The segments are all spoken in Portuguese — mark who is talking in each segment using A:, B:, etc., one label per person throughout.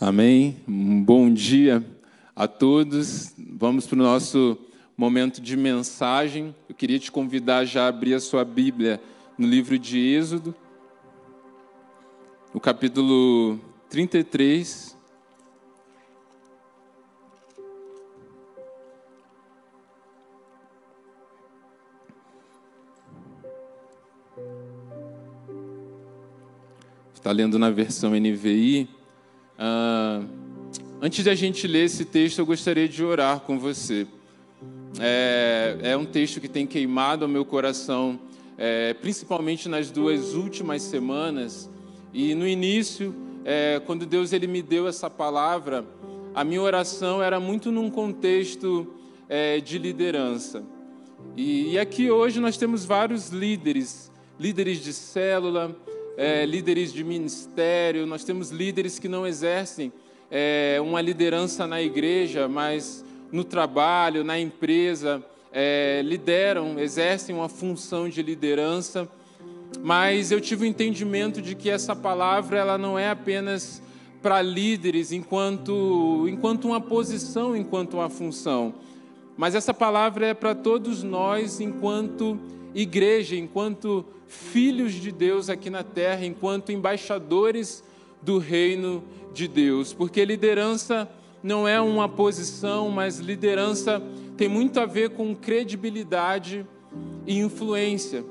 A: Amém. Bom dia a todos. Vamos para o nosso momento de mensagem. Eu queria te convidar já a abrir a sua Bíblia no livro de Êxodo, no capítulo 33. Está lendo na versão NVI. Ah, antes de a gente ler esse texto, eu gostaria de orar com você. É, é um texto que tem queimado o meu coração, é, principalmente nas duas últimas semanas. E no início, é, quando Deus ele me deu essa palavra, a minha oração era muito num contexto é, de liderança. E, e aqui hoje nós temos vários líderes, líderes de célula, é, líderes de ministério, nós temos líderes que não exercem é, uma liderança na igreja, mas no trabalho, na empresa, é, lideram, exercem uma função de liderança. Mas eu tive o entendimento de que essa palavra ela não é apenas para líderes enquanto, enquanto uma posição, enquanto uma função. Mas essa palavra é para todos nós enquanto igreja, enquanto filhos de Deus aqui na terra, enquanto embaixadores do reino de Deus. Porque liderança não é uma posição, mas liderança tem muito a ver com credibilidade e influência.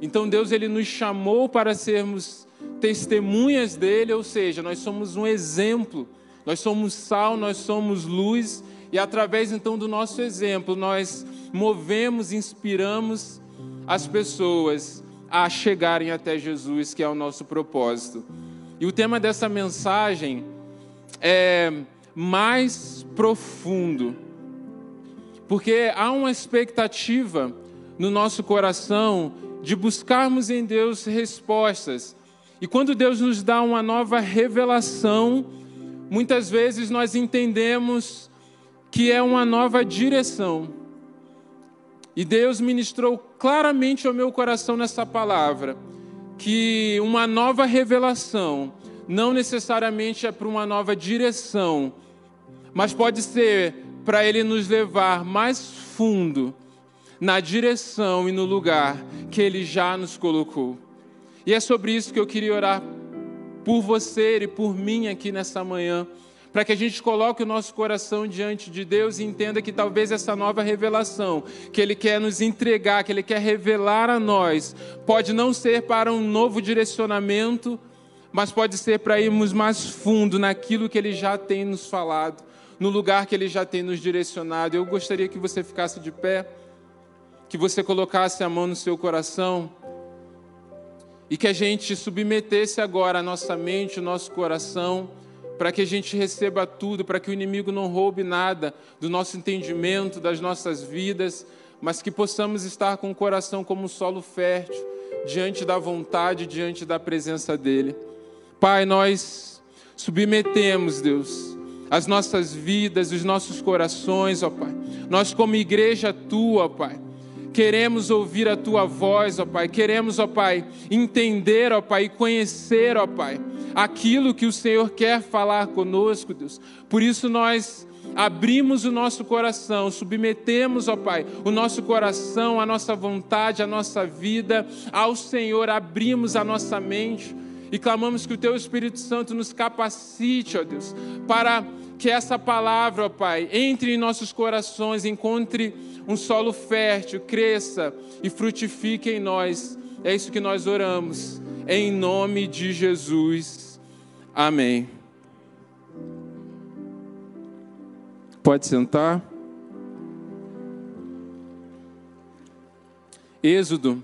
A: Então Deus ele nos chamou para sermos testemunhas dele, ou seja, nós somos um exemplo, nós somos sal, nós somos luz, e através então do nosso exemplo, nós movemos, inspiramos as pessoas a chegarem até Jesus, que é o nosso propósito. E o tema dessa mensagem é mais profundo, porque há uma expectativa no nosso coração de buscarmos em Deus respostas. E quando Deus nos dá uma nova revelação, muitas vezes nós entendemos que é uma nova direção. E Deus ministrou claramente ao meu coração nessa palavra que uma nova revelação não necessariamente é para uma nova direção, mas pode ser para Ele nos levar mais fundo na direção e no lugar que Ele já nos colocou. E é sobre isso que eu queria orar por você e por mim aqui nessa manhã para que a gente coloque o nosso coração diante de Deus e entenda que talvez essa nova revelação que Ele quer nos entregar, que Ele quer revelar a nós, pode não ser para um novo direcionamento, mas pode ser para irmos mais fundo naquilo que Ele já tem nos falado, no lugar que Ele já tem nos direcionado. Eu gostaria que você ficasse de pé, que você colocasse a mão no seu coração e que a gente submetesse agora a nossa mente, o nosso coração para que a gente receba tudo, para que o inimigo não roube nada do nosso entendimento, das nossas vidas, mas que possamos estar com o coração como um solo fértil, diante da vontade, diante da presença dEle. Pai, nós submetemos, Deus, as nossas vidas, os nossos corações, ó Pai. Nós, como igreja tua, Pai, queremos ouvir a tua voz, ó Pai. Queremos, ó Pai, entender, ó Pai, e conhecer, ó Pai aquilo que o Senhor quer falar conosco, Deus. Por isso nós abrimos o nosso coração, submetemos, ó Pai, o nosso coração, a nossa vontade, a nossa vida ao Senhor, abrimos a nossa mente e clamamos que o Teu Espírito Santo nos capacite, ó Deus, para que essa palavra, ó Pai, entre em nossos corações, encontre um solo fértil, cresça e frutifique em nós. É isso que nós oramos, em nome de Jesus. Amém. Pode sentar. Êxodo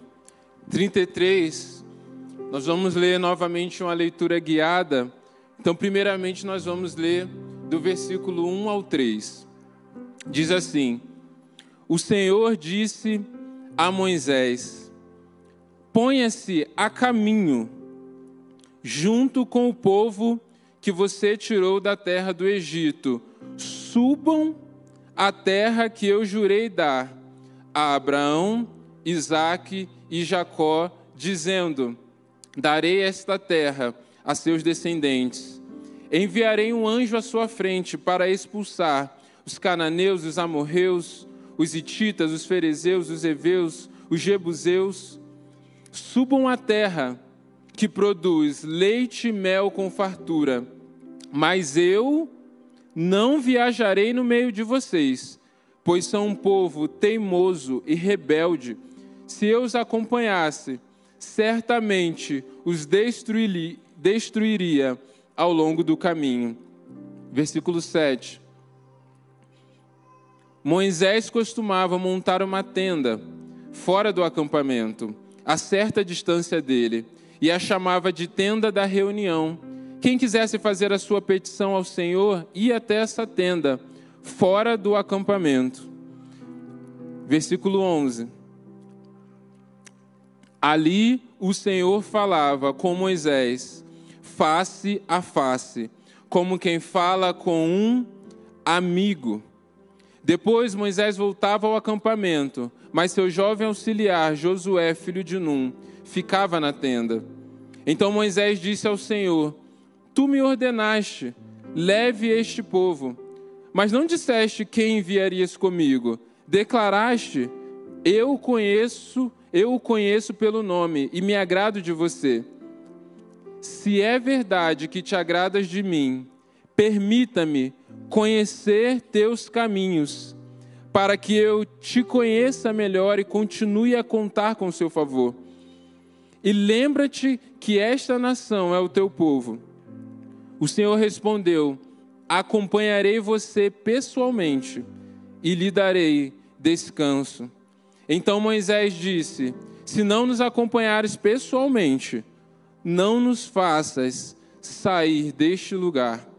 A: 33, nós vamos ler novamente uma leitura guiada. Então, primeiramente, nós vamos ler do versículo 1 ao 3. Diz assim: O Senhor disse a Moisés: Ponha-se a caminho junto com o povo que você tirou da terra do Egito. Subam à terra que eu jurei dar a Abraão, Isaque e Jacó, dizendo: Darei esta terra a seus descendentes. enviarei um anjo à sua frente para expulsar os cananeus, os amorreus, os ititas, os ferezeus, os heveus, os jebuseus. Subam à terra que produz leite e mel com fartura, mas eu não viajarei no meio de vocês, pois são um povo teimoso e rebelde. Se eu os acompanhasse, certamente os destruiria ao longo do caminho. Versículo 7. Moisés costumava montar uma tenda fora do acampamento, a certa distância dele, e a chamava de tenda da reunião. Quem quisesse fazer a sua petição ao Senhor, ia até essa tenda, fora do acampamento. Versículo 11. Ali o Senhor falava com Moisés, face a face, como quem fala com um amigo. Depois Moisés voltava ao acampamento, mas seu jovem auxiliar, Josué, filho de Num, ficava na tenda. Então Moisés disse ao Senhor: Tu me ordenaste, leve este povo. Mas não disseste quem enviarias comigo. Declaraste: Eu conheço eu o conheço pelo nome e me agrado de você. Se é verdade que te agradas de mim, permita-me conhecer teus caminhos, para que eu te conheça melhor e continue a contar com seu favor. E lembra-te que esta nação é o teu povo. O Senhor respondeu: Acompanharei você pessoalmente e lhe darei descanso. Então Moisés disse: Se não nos acompanhares pessoalmente, não nos faças sair deste lugar.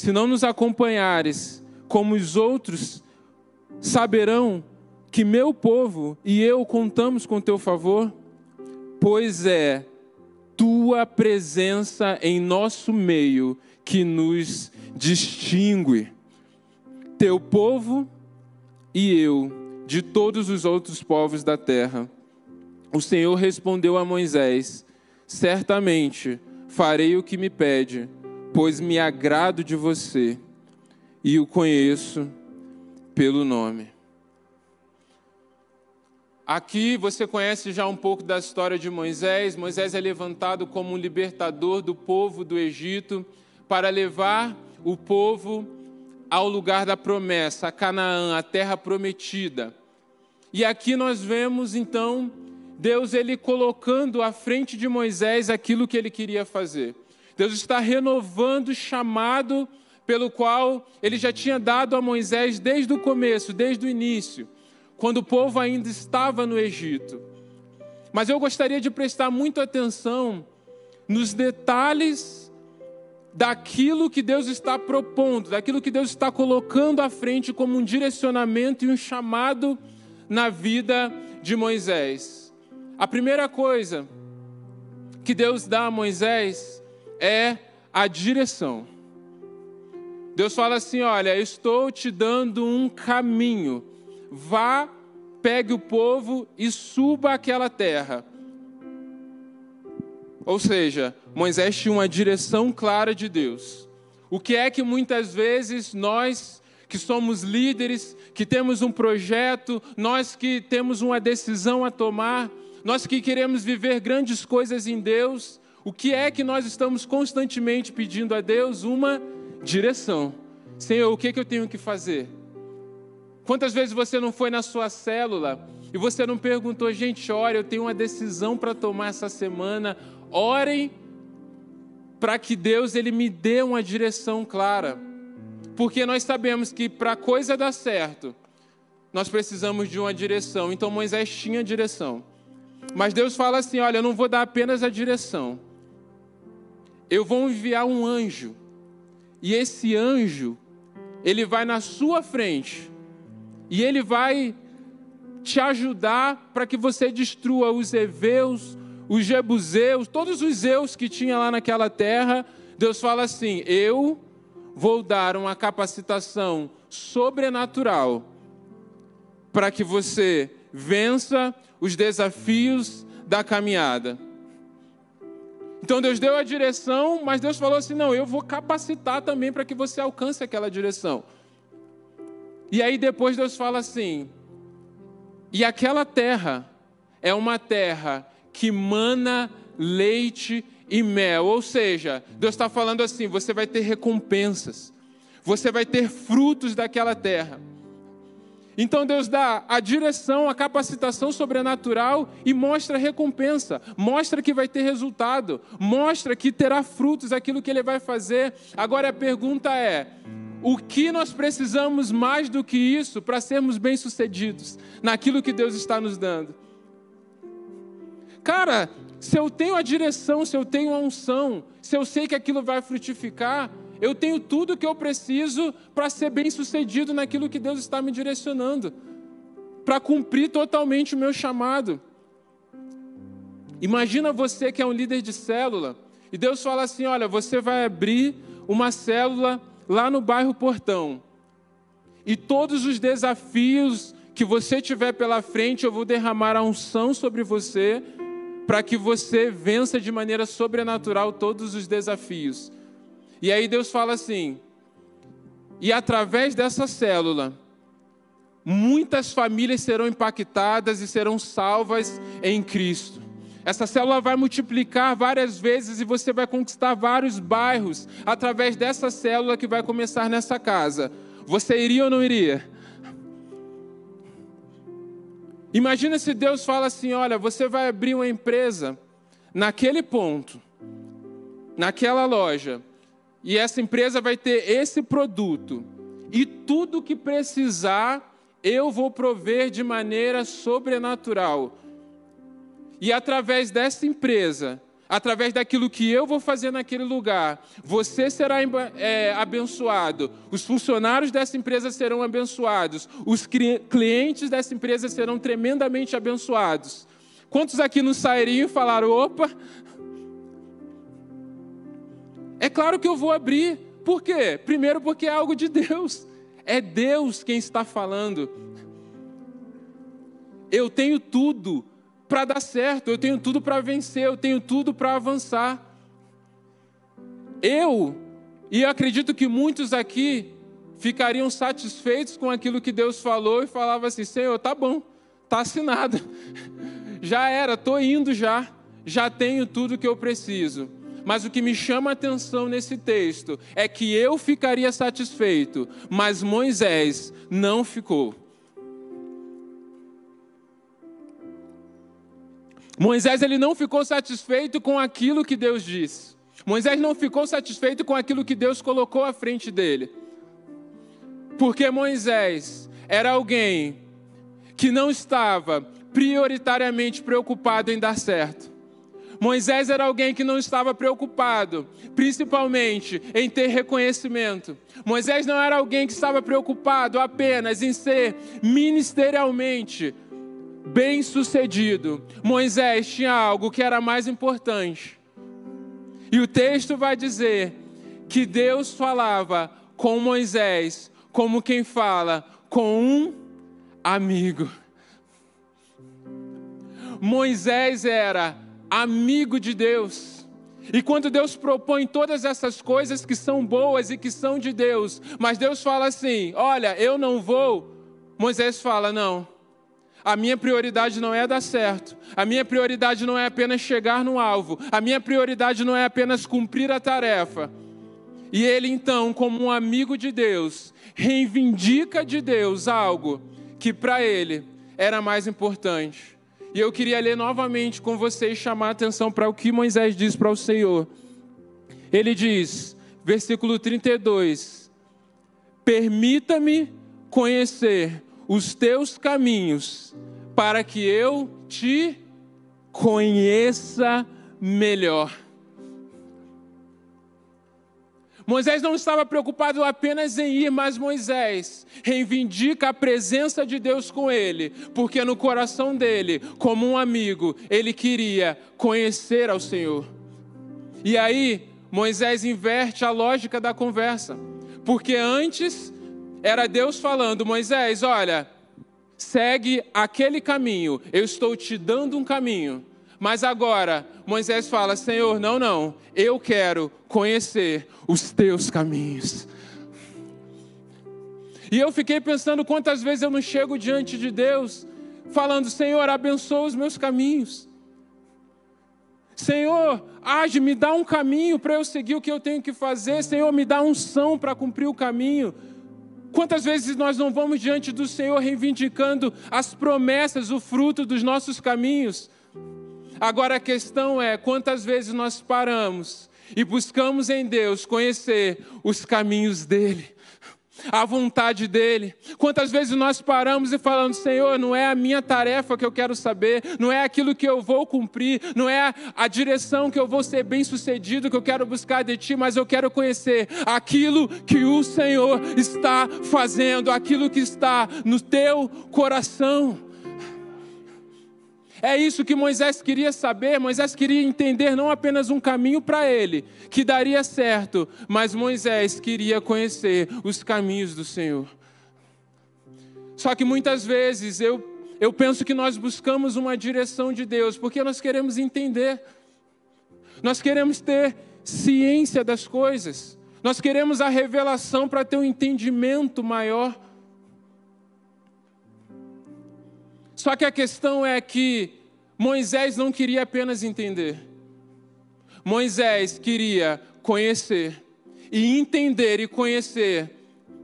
A: Se não nos acompanhares, como os outros saberão que meu povo e eu contamos com teu favor, pois é tua presença em nosso meio que nos distingue. Teu povo e eu de todos os outros povos da terra. O Senhor respondeu a Moisés: Certamente farei o que me pede, pois me agrado de você e o conheço pelo nome. Aqui você conhece já um pouco da história de Moisés. Moisés é levantado como um libertador do povo do Egito para levar o povo ao lugar da promessa, a Canaã, a terra prometida. E aqui nós vemos então Deus ele colocando à frente de Moisés aquilo que ele queria fazer. Deus está renovando o chamado pelo qual ele já tinha dado a Moisés desde o começo, desde o início, quando o povo ainda estava no Egito. Mas eu gostaria de prestar muita atenção nos detalhes daquilo que Deus está propondo, daquilo que Deus está colocando à frente como um direcionamento e um chamado na vida de Moisés. A primeira coisa que Deus dá a Moisés é a direção. Deus fala assim: Olha, estou te dando um caminho. Vá, pegue o povo e suba aquela terra. Ou seja, Moisés tinha uma direção clara de Deus. O que é que muitas vezes nós que somos líderes, que temos um projeto, nós que temos uma decisão a tomar, nós que queremos viver grandes coisas em Deus, o que é que nós estamos constantemente pedindo a Deus? Uma direção. Senhor, o que, é que eu tenho que fazer? Quantas vezes você não foi na sua célula e você não perguntou, gente, ore, eu tenho uma decisão para tomar essa semana, orem para que Deus ele me dê uma direção clara. Porque nós sabemos que para a coisa dar certo, nós precisamos de uma direção. Então Moisés tinha direção. Mas Deus fala assim: olha, eu não vou dar apenas a direção. Eu vou enviar um anjo. E esse anjo, ele vai na sua frente. E ele vai te ajudar para que você destrua os heveus, os jebuseus, todos os zeus que tinha lá naquela terra. Deus fala assim: Eu vou dar uma capacitação sobrenatural para que você vença os desafios da caminhada. Então Deus deu a direção, mas Deus falou assim: não, eu vou capacitar também para que você alcance aquela direção. E aí depois Deus fala assim: e aquela terra é uma terra que mana leite e mel. Ou seja, Deus está falando assim: você vai ter recompensas, você vai ter frutos daquela terra. Então Deus dá a direção, a capacitação sobrenatural e mostra recompensa, mostra que vai ter resultado, mostra que terá frutos aquilo que ele vai fazer. Agora a pergunta é: o que nós precisamos mais do que isso para sermos bem-sucedidos naquilo que Deus está nos dando? Cara, se eu tenho a direção, se eu tenho a unção, se eu sei que aquilo vai frutificar, eu tenho tudo o que eu preciso para ser bem-sucedido naquilo que Deus está me direcionando, para cumprir totalmente o meu chamado. Imagina você que é um líder de célula e Deus fala assim: olha, você vai abrir uma célula lá no bairro Portão. E todos os desafios que você tiver pela frente, eu vou derramar a unção sobre você para que você vença de maneira sobrenatural todos os desafios. E aí Deus fala assim: e através dessa célula, muitas famílias serão impactadas e serão salvas em Cristo. Essa célula vai multiplicar várias vezes e você vai conquistar vários bairros através dessa célula que vai começar nessa casa. Você iria ou não iria? Imagina se Deus fala assim: olha, você vai abrir uma empresa naquele ponto, naquela loja, e essa empresa vai ter esse produto, e tudo que precisar, eu vou prover de maneira sobrenatural. E através dessa empresa, através daquilo que eu vou fazer naquele lugar, você será é, abençoado, os funcionários dessa empresa serão abençoados, os clientes dessa empresa serão tremendamente abençoados. Quantos aqui não sairiam e falaram: opa, é claro que eu vou abrir. Por quê? Primeiro, porque é algo de Deus. É Deus quem está falando. Eu tenho tudo para dar certo, eu tenho tudo para vencer, eu tenho tudo para avançar. Eu, e eu acredito que muitos aqui ficariam satisfeitos com aquilo que Deus falou e falavam assim: Senhor, tá bom, tá assinado, já era, tô indo já, já tenho tudo que eu preciso. Mas o que me chama a atenção nesse texto é que eu ficaria satisfeito, mas Moisés não ficou. Moisés ele não ficou satisfeito com aquilo que Deus disse. Moisés não ficou satisfeito com aquilo que Deus colocou à frente dele. Porque Moisés era alguém que não estava prioritariamente preocupado em dar certo. Moisés era alguém que não estava preocupado, principalmente em ter reconhecimento. Moisés não era alguém que estava preocupado apenas em ser ministerialmente bem-sucedido. Moisés tinha algo que era mais importante. E o texto vai dizer que Deus falava com Moisés como quem fala com um amigo. Moisés era amigo de Deus. E quando Deus propõe todas essas coisas que são boas e que são de Deus, mas Deus fala assim: Olha, eu não vou. Moisés fala: Não, a minha prioridade não é dar certo. A minha prioridade não é apenas chegar no alvo. A minha prioridade não é apenas cumprir a tarefa. E ele, então, como um amigo de Deus, reivindica de Deus algo que para ele era mais importante. E eu queria ler novamente com vocês, chamar a atenção para o que Moisés diz para o Senhor. Ele diz, versículo 32: Permita-me conhecer os teus caminhos, para que eu te conheça melhor. Moisés não estava preocupado apenas em ir, mas Moisés reivindica a presença de Deus com ele, porque no coração dele, como um amigo, ele queria conhecer ao Senhor. E aí, Moisés inverte a lógica da conversa, porque antes era Deus falando: Moisés, olha, segue aquele caminho, eu estou te dando um caminho, Mas agora, Moisés fala: Senhor, não, não, eu quero conhecer os teus caminhos. E eu fiquei pensando quantas vezes eu não chego diante de Deus, falando: Senhor, abençoa os meus caminhos. Senhor, age, me dá um caminho para eu seguir o que eu tenho que fazer. Senhor, me dá unção para cumprir o caminho. Quantas vezes nós não vamos diante do Senhor reivindicando as promessas, o fruto dos nossos caminhos? Agora a questão é: quantas vezes nós paramos e buscamos em Deus conhecer os caminhos dEle? a vontade dele. Quantas vezes nós paramos e falamos, Senhor, não é a minha tarefa que eu quero saber, não é aquilo que eu vou cumprir, não é a direção que eu vou ser bem sucedido, que eu quero buscar de ti, mas eu quero conhecer aquilo que o Senhor está fazendo, aquilo que está no teu coração. É isso que Moisés queria saber. Moisés queria entender não apenas um caminho para ele, que daria certo, mas Moisés queria conhecer os caminhos do Senhor. Só que muitas vezes eu, eu penso que nós buscamos uma direção de Deus, porque nós queremos entender, nós queremos ter ciência das coisas, nós queremos a revelação para ter um entendimento maior. Só que a questão é que Moisés não queria apenas entender. Moisés queria conhecer. E entender e conhecer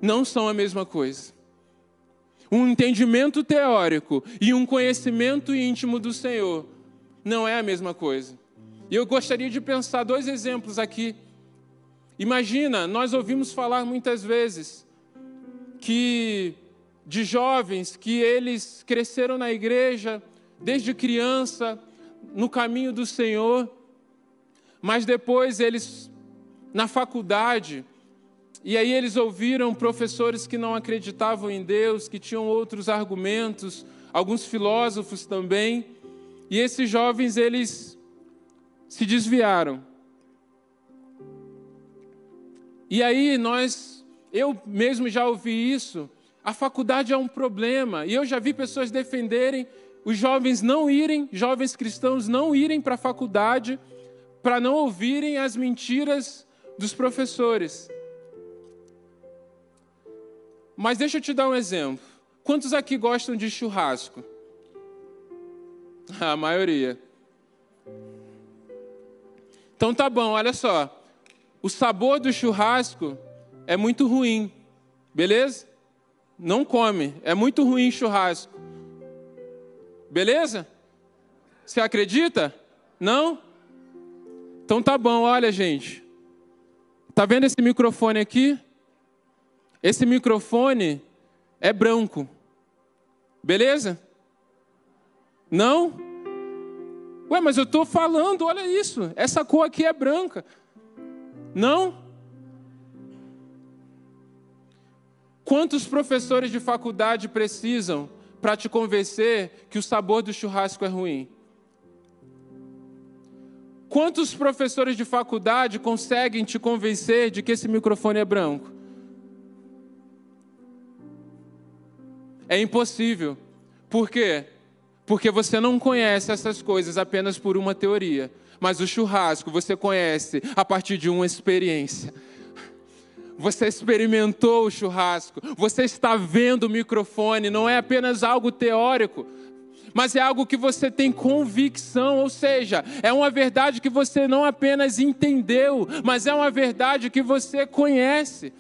A: não são a mesma coisa. Um entendimento teórico e um conhecimento íntimo do Senhor não é a mesma coisa. E eu gostaria de pensar dois exemplos aqui. Imagina, nós ouvimos falar muitas vezes que de jovens que eles cresceram na igreja desde criança no caminho do Senhor, mas depois eles na faculdade e aí eles ouviram professores que não acreditavam em Deus, que tinham outros argumentos, alguns filósofos também, e esses jovens eles se desviaram. E aí nós, eu mesmo já ouvi isso, a faculdade é um problema. E eu já vi pessoas defenderem os jovens não irem, jovens cristãos não irem para a faculdade para não ouvirem as mentiras dos professores. Mas deixa eu te dar um exemplo. Quantos aqui gostam de churrasco? A maioria. Então tá bom, olha só. O sabor do churrasco é muito ruim, beleza? Não come. É muito ruim churrasco. Beleza? Você acredita? Não? Então tá bom, olha, gente. Tá vendo esse microfone aqui? Esse microfone é branco. Beleza? Não? Ué, mas eu estou falando, olha isso. Essa cor aqui é branca. Não? Quantos professores de faculdade precisam para te convencer que o sabor do churrasco é ruim? Quantos professores de faculdade conseguem te convencer de que esse microfone é branco? É impossível. Por quê? Porque você não conhece essas coisas apenas por uma teoria, mas o churrasco você conhece a partir de uma experiência você experimentou o churrasco, você está vendo o microfone, não é apenas algo teórico, mas é algo que você tem convicção, ou seja, é uma verdade que você não apenas entendeu, mas é uma verdade que você conhece.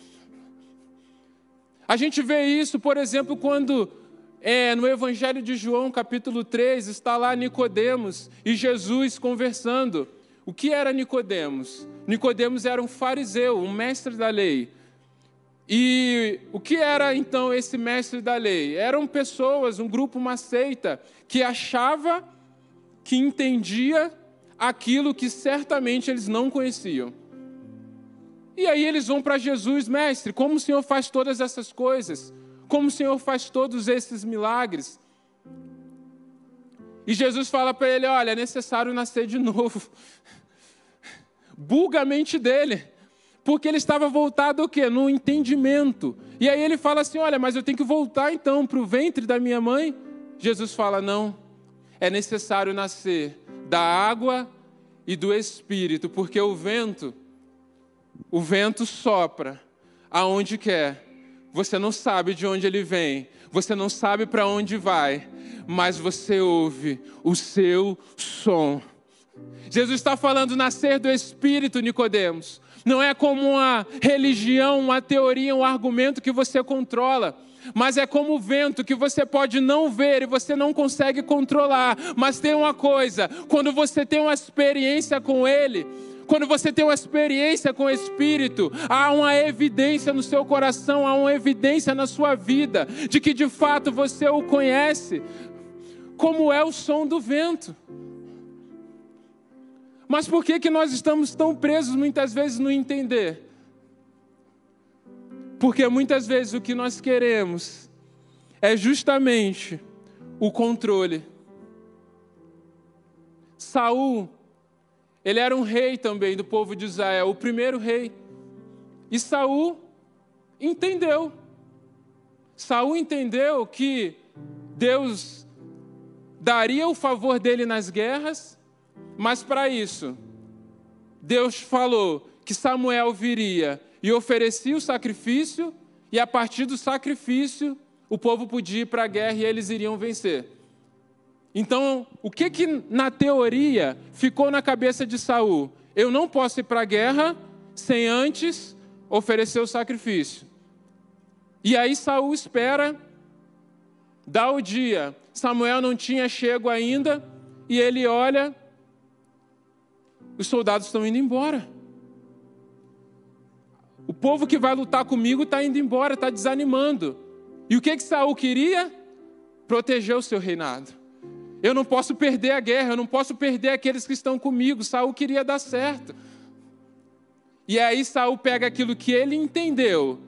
A: A gente vê isso, por exemplo, quando é, no Evangelho de João, capítulo 3, está lá Nicodemos e Jesus conversando. O que era Nicodemos? Nicodemos era um fariseu, um mestre da lei. E o que era então esse mestre da lei? Eram pessoas, um grupo, uma seita, que achava que entendia aquilo que certamente eles não conheciam. E aí eles vão para Jesus, mestre, como o Senhor faz todas essas coisas? Como o Senhor faz todos esses milagres? E Jesus fala para ele: olha, é necessário nascer de novo. Buga a mente dele, porque ele estava voltado o quê? No entendimento. E aí ele fala assim: olha, mas eu tenho que voltar então para o ventre da minha mãe. Jesus fala: não, é necessário nascer da água e do espírito, porque o vento, o vento sopra aonde quer. Você não sabe de onde ele vem, você não sabe para onde vai, mas você ouve o seu som. Jesus está falando nascer do Espírito, Nicodemos. Não é como uma religião, uma teoria, um argumento que você controla mas é como o vento que você pode não ver e você não consegue controlar. Mas tem uma coisa: quando você tem uma experiência com Ele, quando você tem uma experiência com o Espírito, há uma evidência no seu coração, há uma evidência na sua vida de que de fato você o conhece, como é o som do vento. Mas por que, que nós estamos tão presos muitas vezes no entender? Porque muitas vezes o que nós queremos é justamente o controle. Saul, ele era um rei também do povo de Israel, o primeiro rei. E Saul entendeu. Saul entendeu que Deus daria o favor dele nas guerras, mas para isso Deus falou que Samuel viria e oferecia o sacrifício, e a partir do sacrifício, o povo podia ir para a guerra e eles iriam vencer. Então, o que que na teoria ficou na cabeça de Saul? Eu não posso ir para a guerra sem antes oferecer o sacrifício. E aí Saul espera, dá o dia. Samuel não tinha chego ainda e ele olha, os soldados estão indo embora. O povo que vai lutar comigo está indo embora, está desanimando. E o que que Saul queria? Proteger o seu reinado. Eu não posso perder a guerra, eu não posso perder aqueles que estão comigo. Saul queria dar certo. E aí Saul pega aquilo que ele entendeu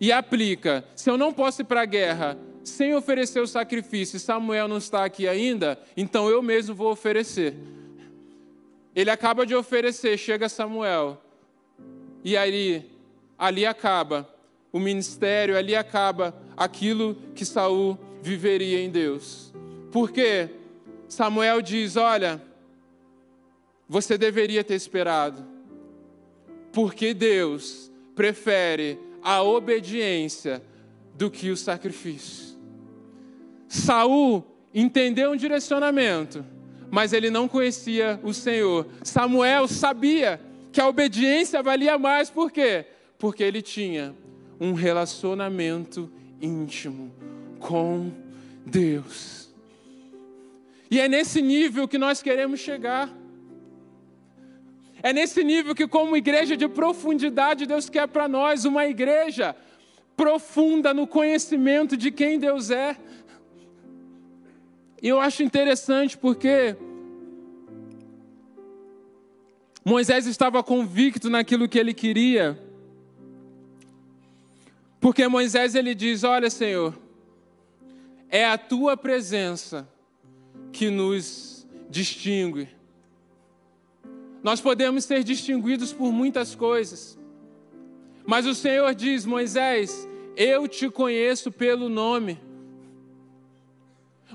A: e aplica. Se eu não posso ir para a guerra sem oferecer o sacrifício, Samuel não está aqui ainda, então eu mesmo vou oferecer. Ele acaba de oferecer, chega Samuel. E aí ali acaba o ministério, ali acaba aquilo que Saul viveria em Deus. Porque Samuel diz: Olha, você deveria ter esperado, porque Deus prefere a obediência do que o sacrifício. Saul entendeu um direcionamento, mas ele não conhecia o Senhor. Samuel sabia que a obediência valia mais, por quê? Porque ele tinha um relacionamento íntimo com Deus. E é nesse nível que nós queremos chegar. É nesse nível que, como igreja de profundidade, Deus quer para nós uma igreja profunda no conhecimento de quem Deus é. E eu acho interessante porque Moisés estava convicto naquilo que ele queria. Porque Moisés ele diz: Olha, Senhor, é a tua presença que nos distingue. Nós podemos ser distinguidos por muitas coisas, mas o Senhor diz: Moisés, eu te conheço pelo nome.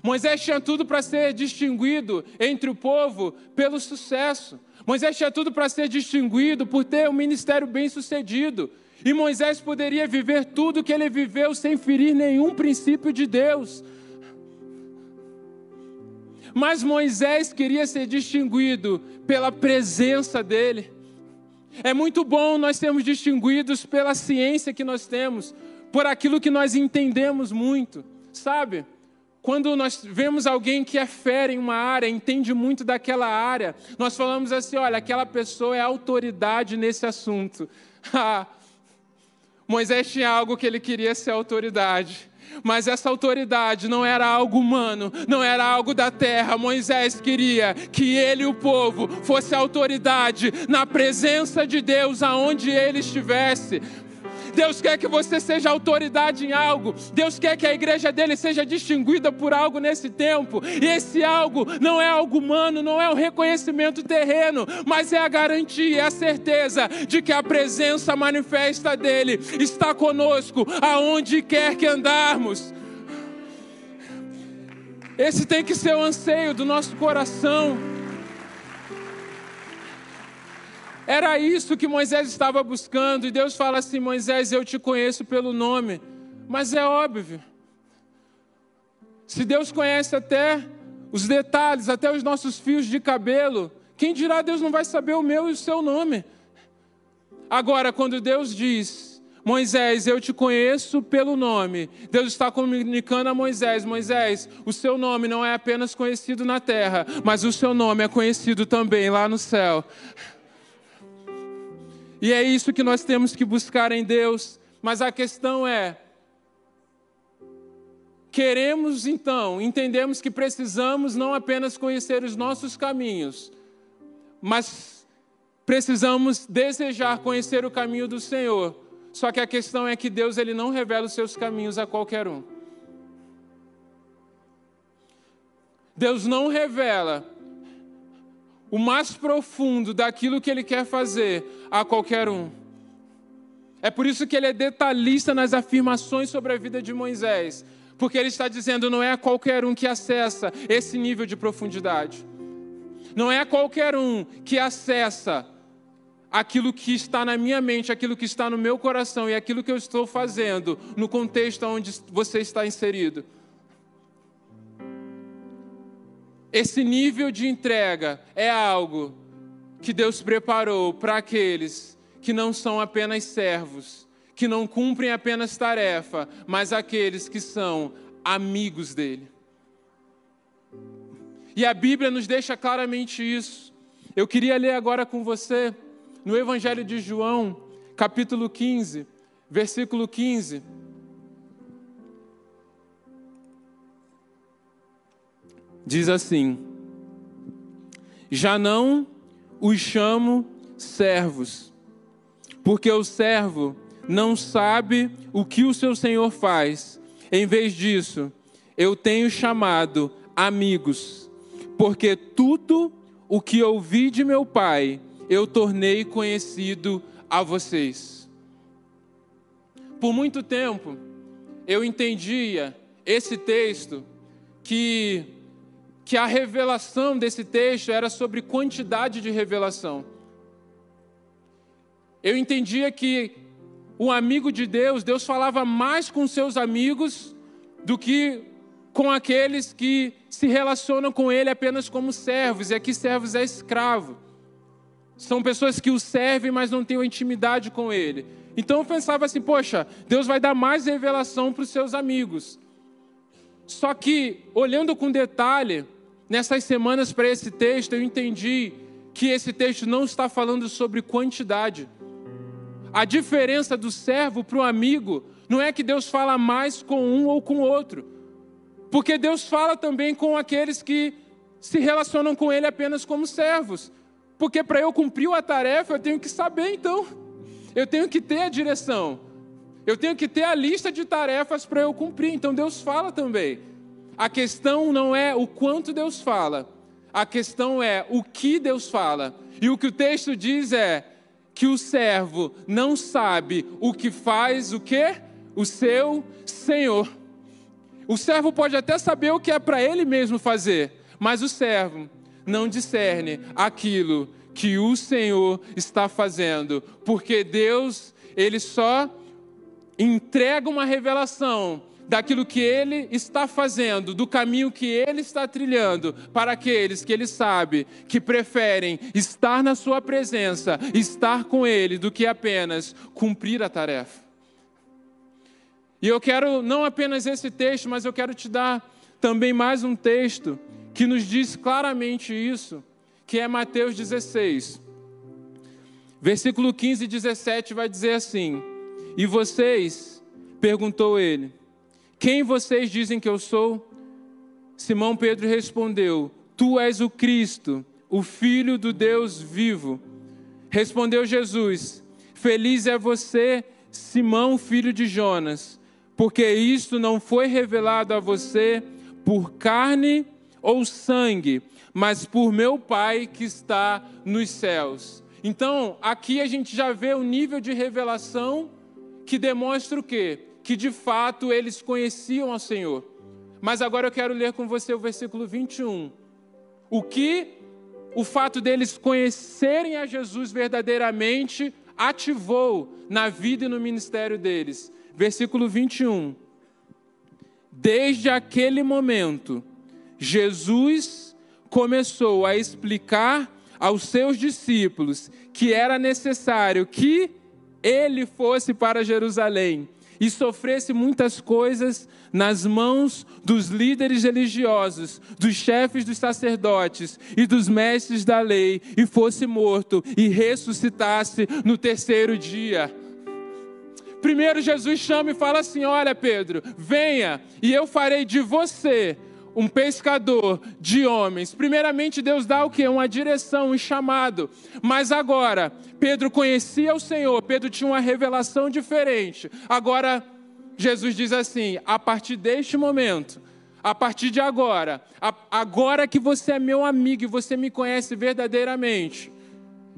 A: Moisés tinha tudo para ser distinguido entre o povo pelo sucesso. Moisés tinha tudo para ser distinguido por ter um ministério bem sucedido. E Moisés poderia viver tudo que ele viveu sem ferir nenhum princípio de Deus. Mas Moisés queria ser distinguido pela presença dele. É muito bom nós sermos distinguidos pela ciência que nós temos, por aquilo que nós entendemos muito, sabe? Quando nós vemos alguém que é fera em uma área, entende muito daquela área, nós falamos assim: olha, aquela pessoa é autoridade nesse assunto. Ah, Moisés tinha algo que ele queria ser autoridade. Mas essa autoridade não era algo humano, não era algo da terra. Moisés queria que ele e o povo fosse autoridade na presença de Deus aonde ele estivesse. Deus quer que você seja autoridade em algo. Deus quer que a igreja dele seja distinguida por algo nesse tempo. E esse algo não é algo humano, não é um reconhecimento terreno, mas é a garantia, é a certeza de que a presença manifesta dele está conosco aonde quer que andarmos. Esse tem que ser o anseio do nosso coração. Era isso que Moisés estava buscando, e Deus fala assim: Moisés, eu te conheço pelo nome. Mas é óbvio, se Deus conhece até os detalhes, até os nossos fios de cabelo, quem dirá Deus não vai saber o meu e o seu nome? Agora, quando Deus diz, Moisés, eu te conheço pelo nome, Deus está comunicando a Moisés: Moisés, o seu nome não é apenas conhecido na terra, mas o seu nome é conhecido também lá no céu. E é isso que nós temos que buscar em Deus, mas a questão é, Queremos então, entendemos que precisamos não apenas conhecer os nossos caminhos, mas precisamos desejar conhecer o caminho do Senhor. Só que a questão é que Deus ele não revela os seus caminhos a qualquer um. Deus não revela o mais profundo daquilo que ele quer fazer a qualquer um. É por isso que ele é detalhista nas afirmações sobre a vida de Moisés porque ele está dizendo: não é a qualquer um que acessa esse nível de profundidade. Não é a qualquer um que acessa aquilo que está na minha mente, aquilo que está no meu coração e aquilo que eu estou fazendo no contexto onde você está inserido. Esse nível de entrega é algo que Deus preparou para aqueles que não são apenas servos, que não cumprem apenas tarefa, mas aqueles que são amigos dele. E a Bíblia nos deixa claramente isso. Eu queria ler agora com você no Evangelho de João, capítulo 15, versículo 15. Diz assim: Já não os chamo servos, porque o servo não sabe o que o seu Senhor faz. Em vez disso, eu tenho chamado amigos, porque tudo o que ouvi de meu Pai, eu tornei conhecido a vocês. Por muito tempo, eu entendia esse texto que que a revelação desse texto era sobre quantidade de revelação. Eu entendia que um amigo de Deus, Deus falava mais com seus amigos do que com aqueles que se relacionam com Ele apenas como servos, e aqui servos é escravo. São pessoas que o servem, mas não têm intimidade com Ele. Então eu pensava assim: poxa, Deus vai dar mais revelação para os seus amigos. Só que, olhando com detalhe, nessas semanas para esse texto, eu entendi que esse texto não está falando sobre quantidade a diferença do servo para o amigo não é que Deus fala mais com um ou com outro, porque Deus fala também com aqueles que se relacionam com Ele apenas como servos. Porque para eu cumprir a tarefa, eu tenho que saber então, eu tenho que ter a direção, eu tenho que ter a lista de tarefas para eu cumprir. Então Deus fala também. A questão não é o quanto Deus fala, a questão é o que Deus fala. E o que o texto diz é: que o servo não sabe o que faz o que? O seu senhor. O servo pode até saber o que é para ele mesmo fazer, mas o servo não discerne aquilo que o Senhor está fazendo, porque Deus, ele só entrega uma revelação daquilo que ele está fazendo, do caminho que ele está trilhando, para aqueles que ele sabe que preferem estar na sua presença, estar com ele, do que apenas cumprir a tarefa. E eu quero não apenas esse texto, mas eu quero te dar também mais um texto que nos diz claramente isso, que é Mateus 16. Versículo 15 e 17 vai dizer assim: E vocês, perguntou ele, quem vocês dizem que eu sou? Simão Pedro respondeu: Tu és o Cristo, o Filho do Deus vivo. Respondeu Jesus: Feliz é você, Simão, filho de Jonas, porque isto não foi revelado a você por carne ou sangue, mas por meu Pai que está nos céus. Então, aqui a gente já vê o nível de revelação que demonstra o quê? Que de fato eles conheciam ao Senhor. Mas agora eu quero ler com você o versículo 21. O que o fato deles conhecerem a Jesus verdadeiramente ativou na vida e no ministério deles. Versículo 21. Desde aquele momento, Jesus começou a explicar aos seus discípulos que era necessário que ele fosse para Jerusalém e sofresse muitas coisas nas mãos dos líderes religiosos, dos chefes dos sacerdotes e dos mestres da lei, e fosse morto e ressuscitasse no terceiro dia. Primeiro Jesus chama e fala assim: Olha, Pedro, venha e eu farei de você um pescador de homens. Primeiramente, Deus dá o que? Uma direção, um chamado. Mas agora, Pedro conhecia o Senhor, Pedro tinha uma revelação diferente. Agora, Jesus diz assim: a partir deste momento, a partir de agora, agora que você é meu amigo e você me conhece verdadeiramente,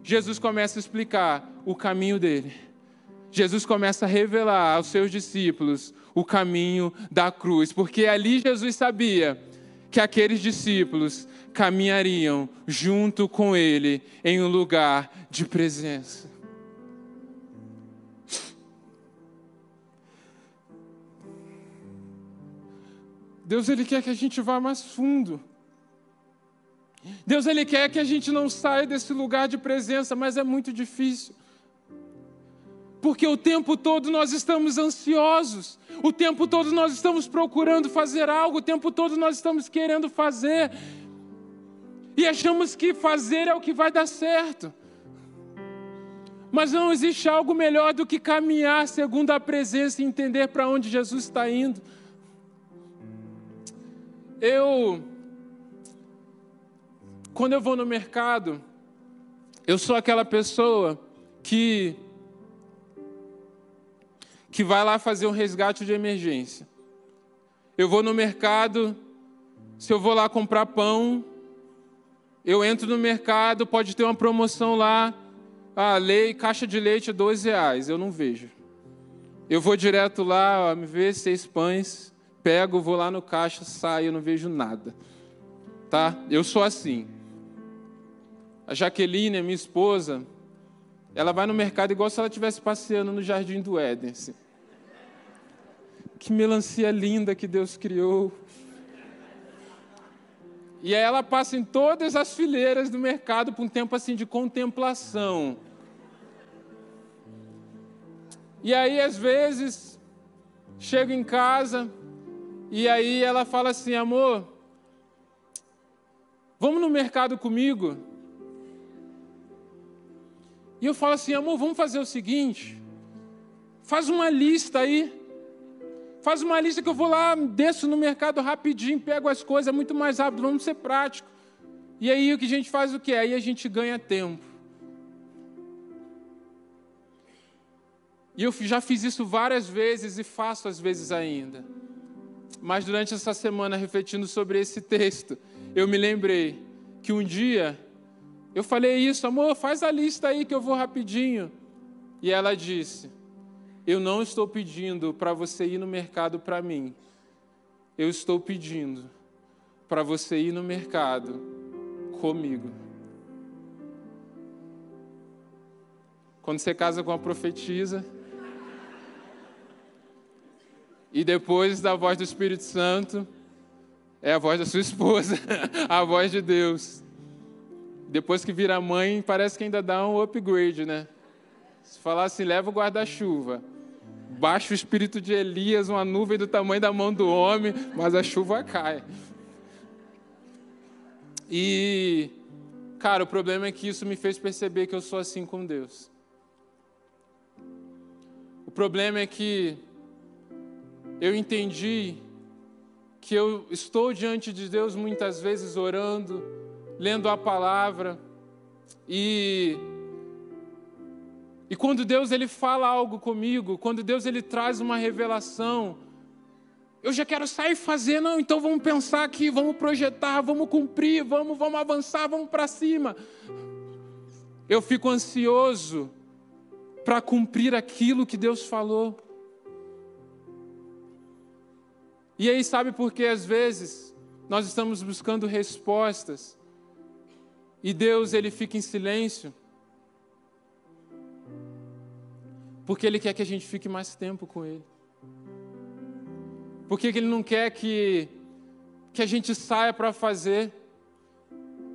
A: Jesus começa a explicar o caminho dele. Jesus começa a revelar aos seus discípulos o caminho da cruz, porque ali Jesus sabia que aqueles discípulos caminhariam junto com ele em um lugar de presença. Deus ele quer que a gente vá mais fundo. Deus ele quer que a gente não saia desse lugar de presença, mas é muito difícil porque o tempo todo nós estamos ansiosos, o tempo todo nós estamos procurando fazer algo, o tempo todo nós estamos querendo fazer, e achamos que fazer é o que vai dar certo. Mas não existe algo melhor do que caminhar segundo a presença e entender para onde Jesus está indo. Eu, quando eu vou no mercado, eu sou aquela pessoa que que vai lá fazer um resgate de emergência. Eu vou no mercado, se eu vou lá comprar pão, eu entro no mercado, pode ter uma promoção lá, ah, lei, caixa de leite 12 reais, eu não vejo. Eu vou direto lá, ó, me vê seis pães, pego, vou lá no caixa, saio, não vejo nada. Tá? Eu sou assim. A Jaqueline, minha esposa, ela vai no mercado igual se ela estivesse passeando no jardim do Éden. Assim. Que melancia linda que Deus criou. E aí ela passa em todas as fileiras do mercado por um tempo assim de contemplação. E aí, às vezes, chego em casa e aí ela fala assim: amor, vamos no mercado comigo? E eu falo assim, amor, vamos fazer o seguinte: faz uma lista aí. Faz uma lista que eu vou lá, desço no mercado rapidinho, pego as coisas, é muito mais rápido, vamos ser prático. E aí o que a gente faz o que? Aí a gente ganha tempo. E eu já fiz isso várias vezes e faço às vezes ainda. Mas durante essa semana, refletindo sobre esse texto, eu me lembrei que um dia eu falei isso, amor, faz a lista aí que eu vou rapidinho. E ela disse: Eu não estou pedindo para você ir no mercado para mim. Eu estou pedindo para você ir no mercado comigo. Quando você casa com uma profetisa, e depois da voz do Espírito Santo, é a voz da sua esposa, a voz de Deus depois que vira mãe, parece que ainda dá um upgrade, né? Se falar assim, leva o guarda-chuva. Baixa o espírito de Elias, uma nuvem do tamanho da mão do homem, mas a chuva cai. E, cara, o problema é que isso me fez perceber que eu sou assim com Deus. O problema é que eu entendi que eu estou diante de Deus muitas vezes orando, lendo a palavra e e quando Deus ele fala algo comigo, quando Deus ele traz uma revelação, eu já quero sair fazer, não, então vamos pensar aqui, vamos projetar, vamos cumprir, vamos, vamos avançar, vamos para cima. Eu fico ansioso para cumprir aquilo que Deus falou. E aí, sabe por que às vezes nós estamos buscando respostas e Deus ele fica em silêncio, porque Ele quer que a gente fique mais tempo com Ele. Porque Ele não quer que, que a gente saia para fazer.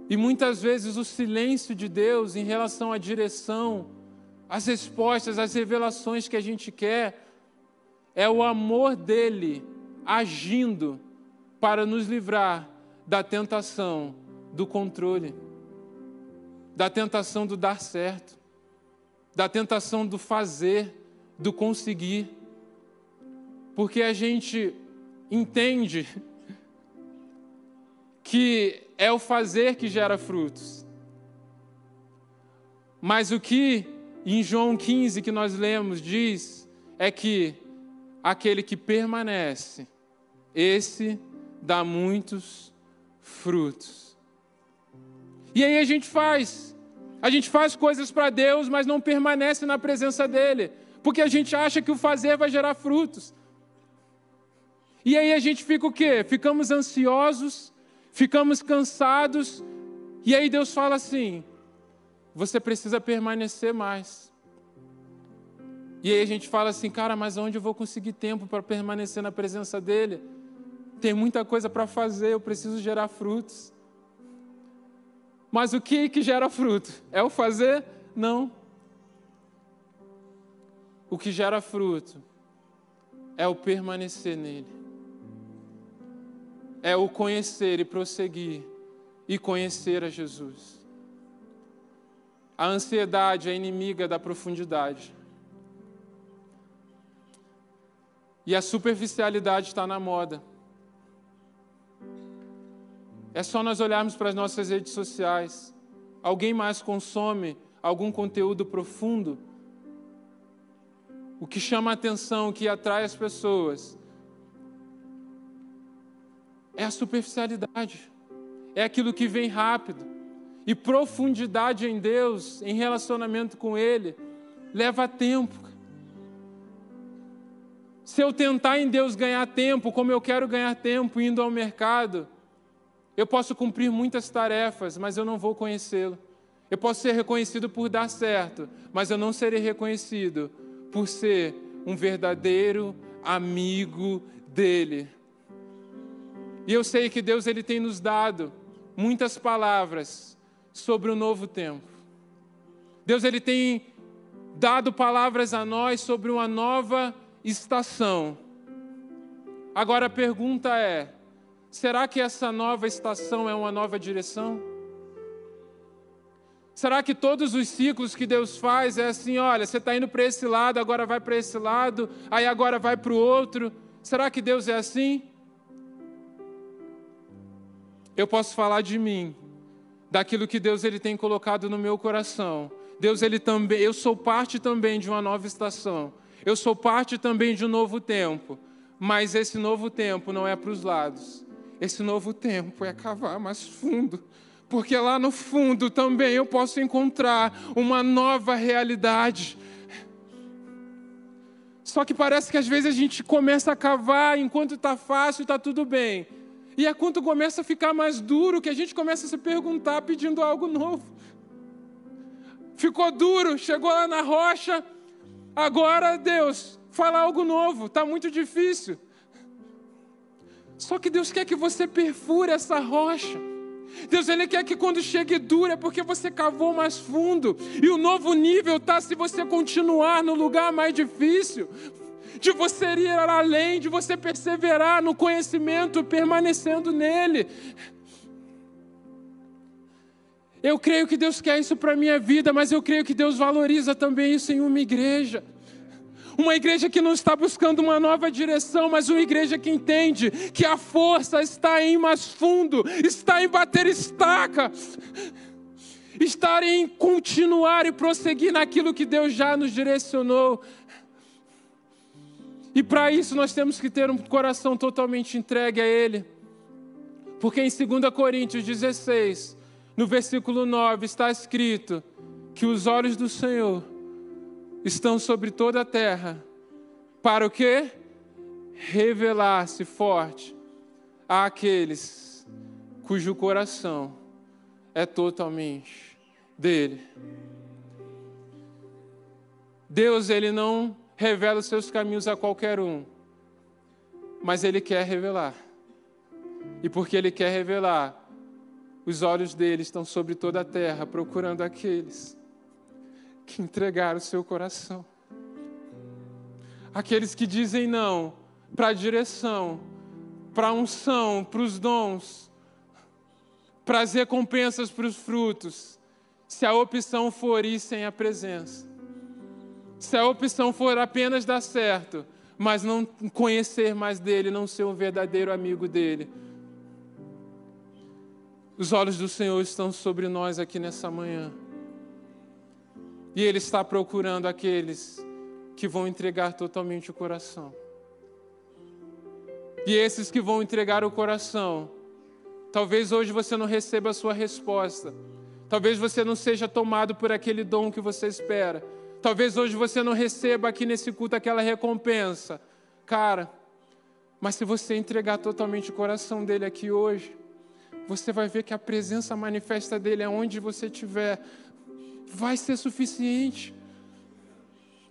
A: E muitas vezes o silêncio de Deus em relação à direção, às respostas, às revelações que a gente quer, é o amor dele agindo para nos livrar da tentação do controle, da tentação do dar certo, da tentação do fazer, do conseguir. Porque a gente entende que é o fazer que gera frutos. Mas o que em João 15 que nós lemos diz é que aquele que permanece, esse dá muitos frutos. E aí a gente faz, a gente faz coisas para Deus, mas não permanece na presença dele, porque a gente acha que o fazer vai gerar frutos. E aí a gente fica o quê? Ficamos ansiosos, ficamos cansados, e aí Deus fala assim: você precisa permanecer mais. E aí a gente fala assim, cara, mas onde eu vou conseguir tempo para permanecer na presença dele? Tem muita coisa para fazer, eu preciso gerar frutos. Mas o que que gera fruto? É o fazer? Não. O que gera fruto é o permanecer nele é o conhecer e prosseguir e conhecer a Jesus. A ansiedade é inimiga da profundidade. E a superficialidade está na moda. É só nós olharmos para as nossas redes sociais. Alguém mais consome algum conteúdo profundo? O que chama a atenção, o que atrai as pessoas, é a superficialidade, é aquilo que vem rápido. E profundidade em Deus, em relacionamento com Ele, leva tempo. Se eu tentar em Deus ganhar tempo, como eu quero ganhar tempo indo ao mercado, eu posso cumprir muitas tarefas, mas eu não vou conhecê-lo. Eu posso ser reconhecido por dar certo, mas eu não serei reconhecido por ser um verdadeiro amigo dele. E eu sei que Deus ele tem nos dado muitas palavras sobre o novo tempo. Deus ele tem dado palavras a nós sobre uma nova estação. Agora a pergunta é: será que essa nova estação é uma nova direção? Será que todos os ciclos que Deus faz é assim, olha, você está indo para esse lado, agora vai para esse lado, aí agora vai para o outro? Será que Deus é assim? eu posso falar de mim, daquilo que Deus ele tem colocado no meu coração. Deus ele também, eu sou parte também de uma nova estação. Eu sou parte também de um novo tempo. Mas esse novo tempo não é para os lados. Esse novo tempo é cavar mais fundo. Porque lá no fundo também eu posso encontrar uma nova realidade. Só que parece que às vezes a gente começa a cavar enquanto está fácil, está tudo bem. E é quando começa a ficar mais duro que a gente começa a se perguntar pedindo algo novo. Ficou duro, chegou lá na rocha, agora Deus, fala algo novo, está muito difícil. Só que Deus quer que você perfure essa rocha. Deus ele quer que quando chegue duro é porque você cavou mais fundo. E o novo nível está se você continuar no lugar mais difícil de você ir além, de você perseverar no conhecimento, permanecendo nele. Eu creio que Deus quer isso para minha vida, mas eu creio que Deus valoriza também isso em uma igreja. Uma igreja que não está buscando uma nova direção, mas uma igreja que entende que a força está em mais fundo, está em bater estaca, está em continuar e prosseguir naquilo que Deus já nos direcionou. E para isso nós temos que ter um coração totalmente entregue a Ele. Porque em 2 Coríntios 16, no versículo 9, está escrito que os olhos do Senhor estão sobre toda a terra. Para o quê? Revelar-se forte àqueles cujo coração é totalmente dele. Deus, ele não revela os seus caminhos a qualquer um, mas ele quer revelar. E porque ele quer revelar, os olhos dele estão sobre toda a terra, procurando aqueles que entregaram o seu coração. Aqueles que dizem não para a direção, para a unção, para os dons, para as recompensas, para os frutos, se a opção for ir sem a presença. Se a opção for apenas dar certo, mas não conhecer mais dele, não ser um verdadeiro amigo dele. Os olhos do Senhor estão sobre nós aqui nessa manhã. E Ele está procurando aqueles que vão entregar totalmente o coração. E esses que vão entregar o coração, talvez hoje você não receba a sua resposta. Talvez você não seja tomado por aquele dom que você espera. Talvez hoje você não receba aqui nesse culto aquela recompensa. Cara, mas se você entregar totalmente o coração dele aqui hoje, você vai ver que a presença manifesta dele aonde você estiver vai ser suficiente.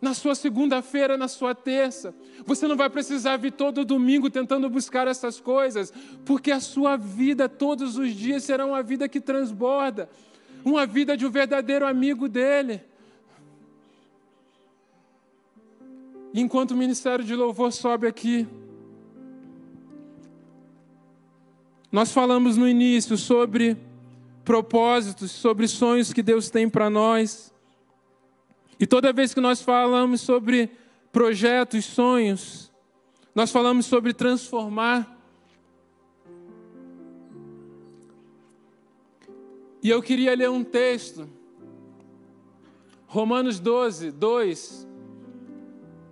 A: Na sua segunda-feira, na sua terça, você não vai precisar vir todo domingo tentando buscar essas coisas, porque a sua vida todos os dias será uma vida que transborda, uma vida de um verdadeiro amigo dele. enquanto o ministério de louvor sobe aqui, nós falamos no início sobre propósitos, sobre sonhos que Deus tem para nós. E toda vez que nós falamos sobre projetos, sonhos, nós falamos sobre transformar. E eu queria ler um texto, Romanos 12, 2,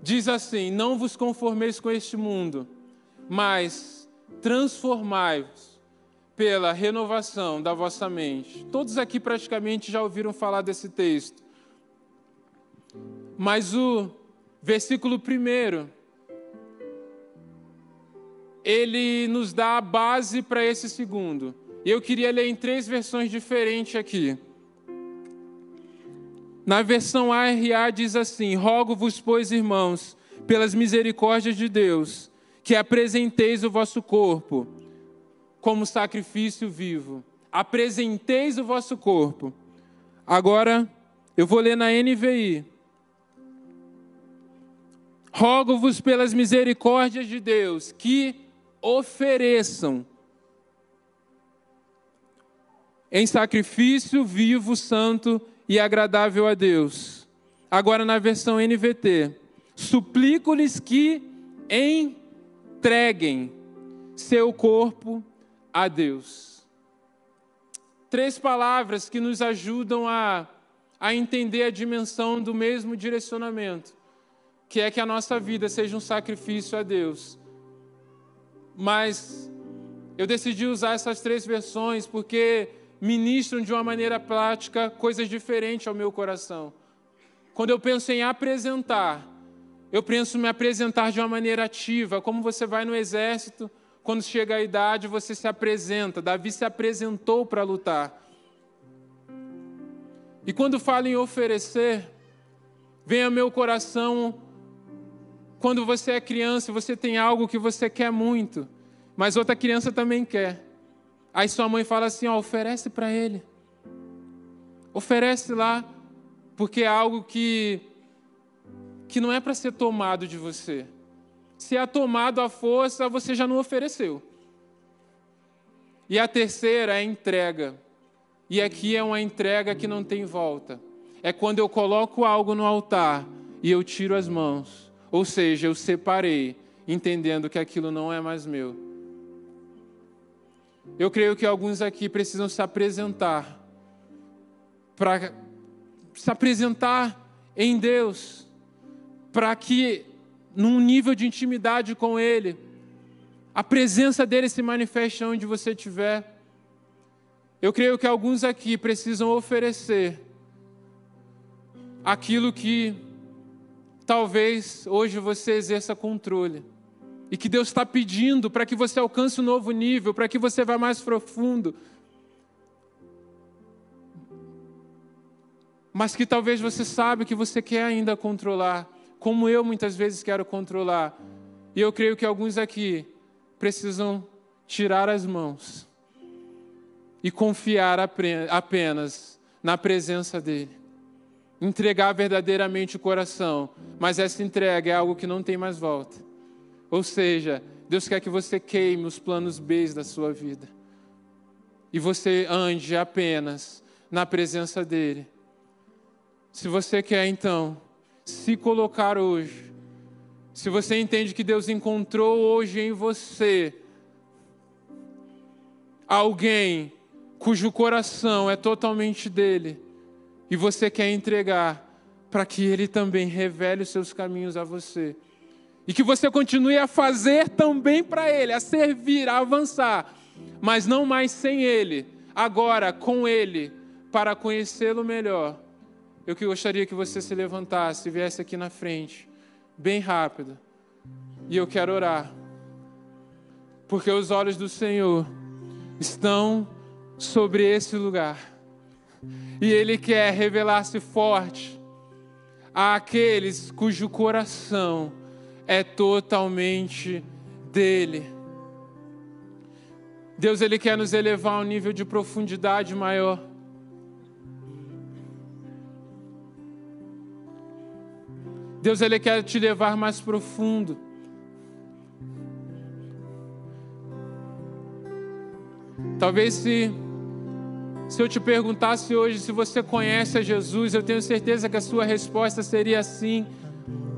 A: diz assim: Não vos conformeis com este mundo, mas transformai-vos pela renovação da vossa mente. Todos aqui praticamente já ouviram falar desse texto. Mas o versículo primeiro, ele nos dá a base para esse segundo. E eu queria ler em três versões diferentes aqui. Na versão ARA diz assim: Rogo-vos, pois, irmãos, pelas misericórdias de Deus, que apresenteis o vosso corpo como sacrifício vivo. Apresenteis o vosso corpo. Agora, eu vou ler na NVI. Rogo-vos pelas misericórdias de Deus que ofereçam em sacrifício vivo, santo e agradável a Deus. Agora na versão NVT, suplico-lhes que entreguem seu corpo a Deus. Três palavras que nos ajudam a, a entender a dimensão do mesmo direcionamento, que é que a nossa vida seja um sacrifício a Deus. Mas eu decidi usar essas três versões porque ministram de uma maneira prática coisas diferentes ao meu coração. Quando eu penso em apresentar, eu penso em me apresentar de uma maneira ativa, como você vai no exército, quando chega a idade, você se apresenta. Davi se apresentou para lutar. E quando falo em oferecer, vem ao meu coração quando você é criança, você tem algo que você quer muito, mas outra criança também quer. Aí sua mãe fala assim: ó, oferece para ele. Oferece lá, porque é algo que, que não é para ser tomado de você. Se é tomado à força, você já não ofereceu. E a terceira é a entrega. E aqui é uma entrega que não tem volta. É quando eu coloco algo no altar e eu tiro as mãos. Ou seja, eu separei, entendendo que aquilo não é mais meu eu creio que alguns aqui precisam se apresentar para se apresentar em Deus, para que num nível de intimidade com Ele, a presença dele se manifeste onde você estiver. Eu creio que alguns aqui precisam oferecer aquilo que talvez hoje você exerça controle e que Deus está pedindo para que você alcance um novo nível, para que você vá mais profundo. mas que talvez você sabe que você quer ainda controlar, como eu muitas vezes quero controlar. E eu creio que alguns aqui precisam tirar as mãos e confiar apenas na presença dEle. Entregar verdadeiramente o coração, mas essa entrega é algo que não tem mais volta. Ou seja, Deus quer que você queime os planos B da sua vida e você ande apenas na presença dEle. Se você quer então se colocar hoje, se você entende que Deus encontrou hoje em você alguém cujo coração é totalmente dele, e você quer entregar para que ele também revele os seus caminhos a você. E que você continue a fazer também para ele, a servir, a avançar, mas não mais sem ele, agora com ele, para conhecê-lo melhor. Eu que gostaria que você se levantasse e viesse aqui na frente, bem rápido. E eu quero orar. Porque os olhos do Senhor estão sobre esse lugar. E Ele quer revelar-se forte àqueles cujo coração é totalmente dele. Deus, Ele quer nos elevar a um nível de profundidade maior. Deus, Ele quer te levar mais profundo. Talvez se, se eu te perguntasse hoje se você conhece a Jesus, eu tenho certeza que a sua resposta seria sim,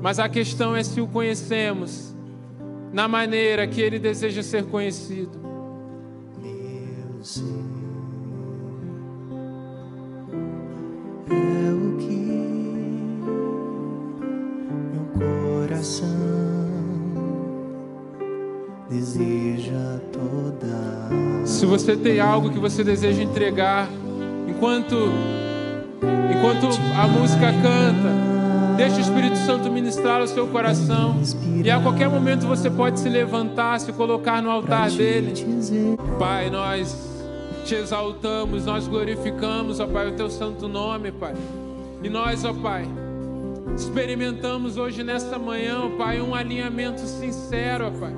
A: mas a questão é se o conhecemos na maneira que ele deseja ser conhecido. Meu Senhor, se você tem algo que você deseja entregar, enquanto enquanto a música canta, deixe o Espírito Santo ministrar o seu coração. E a qualquer momento você pode se levantar, se colocar no altar dele. Pai, nós te exaltamos, nós glorificamos, ó Pai, o teu santo nome, Pai. E nós, ó Pai, experimentamos hoje nesta manhã, ó Pai, um alinhamento sincero, ó Pai,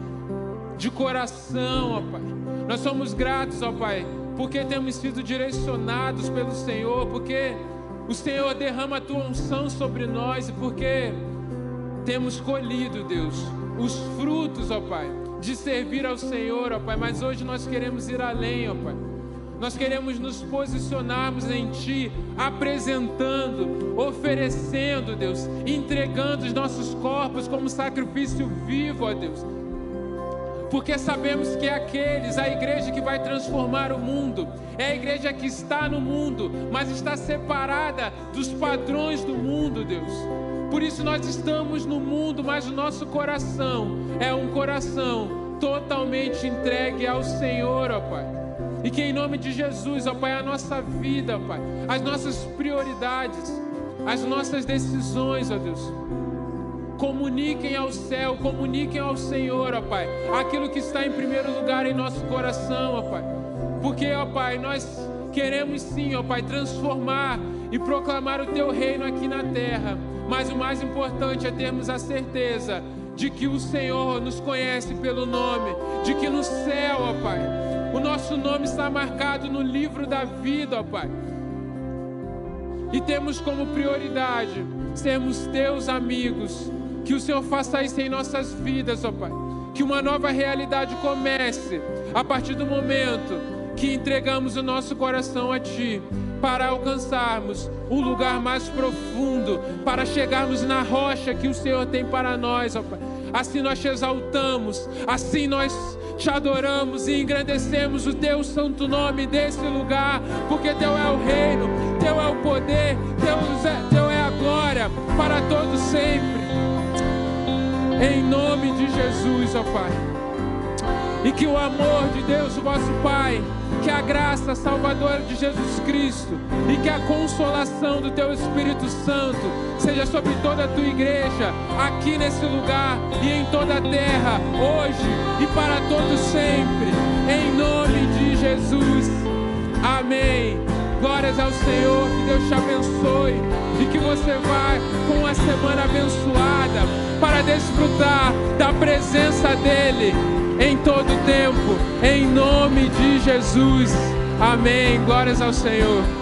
A: de coração, ó Pai nós somos gratos, ó Pai, porque temos sido direcionados pelo Senhor, porque o Senhor derrama a tua unção sobre nós e porque temos colhido, Deus, os frutos, ó Pai, de servir ao Senhor, ó Pai. Mas hoje nós queremos ir além, ó Pai. Nós queremos nos posicionarmos em Ti, apresentando, oferecendo, Deus, entregando os nossos corpos como sacrifício vivo, ó Deus porque sabemos que é aqueles, a igreja que vai transformar o mundo, é a igreja que está no mundo, mas está separada dos padrões do mundo, Deus. Por isso nós estamos no mundo, mas o nosso coração é um coração totalmente entregue ao Senhor, ó Pai. E que em nome de Jesus, ó Pai, a nossa vida, ó Pai, as nossas prioridades, as nossas decisões, ó Deus, Comuniquem ao céu, comuniquem ao Senhor, ó Pai, aquilo que está em primeiro lugar em nosso coração, ó Pai. Porque, ó Pai, nós queremos sim, ó Pai, transformar e proclamar o Teu reino aqui na terra. Mas o mais importante é termos a certeza de que o Senhor nos conhece pelo nome, de que no céu, ó Pai, o nosso nome está marcado no livro da vida, ó Pai. E temos como prioridade sermos teus amigos, que o Senhor faça isso em nossas vidas, ó Pai. Que uma nova realidade comece a partir do momento que entregamos o nosso coração a Ti para alcançarmos um lugar mais profundo, para chegarmos na rocha que o Senhor tem para nós, ó Pai. Assim nós te exaltamos, assim nós te adoramos e engrandecemos o teu santo nome desse lugar, porque teu é o reino, teu é o poder, teu é, teu é a glória para todos sempre. Em nome de Jesus, ó Pai. E que o amor de Deus, o vosso Pai, que a graça salvadora de Jesus Cristo e que a consolação do Teu Espírito Santo seja sobre toda a Tua igreja, aqui nesse lugar e em toda a terra, hoje e para todos sempre. Em nome de Jesus. Amém. Glórias ao Senhor, que Deus te abençoe e que você vá com uma semana abençoada para desfrutar da presença dEle em todo tempo, em nome de Jesus. Amém. Glórias ao Senhor.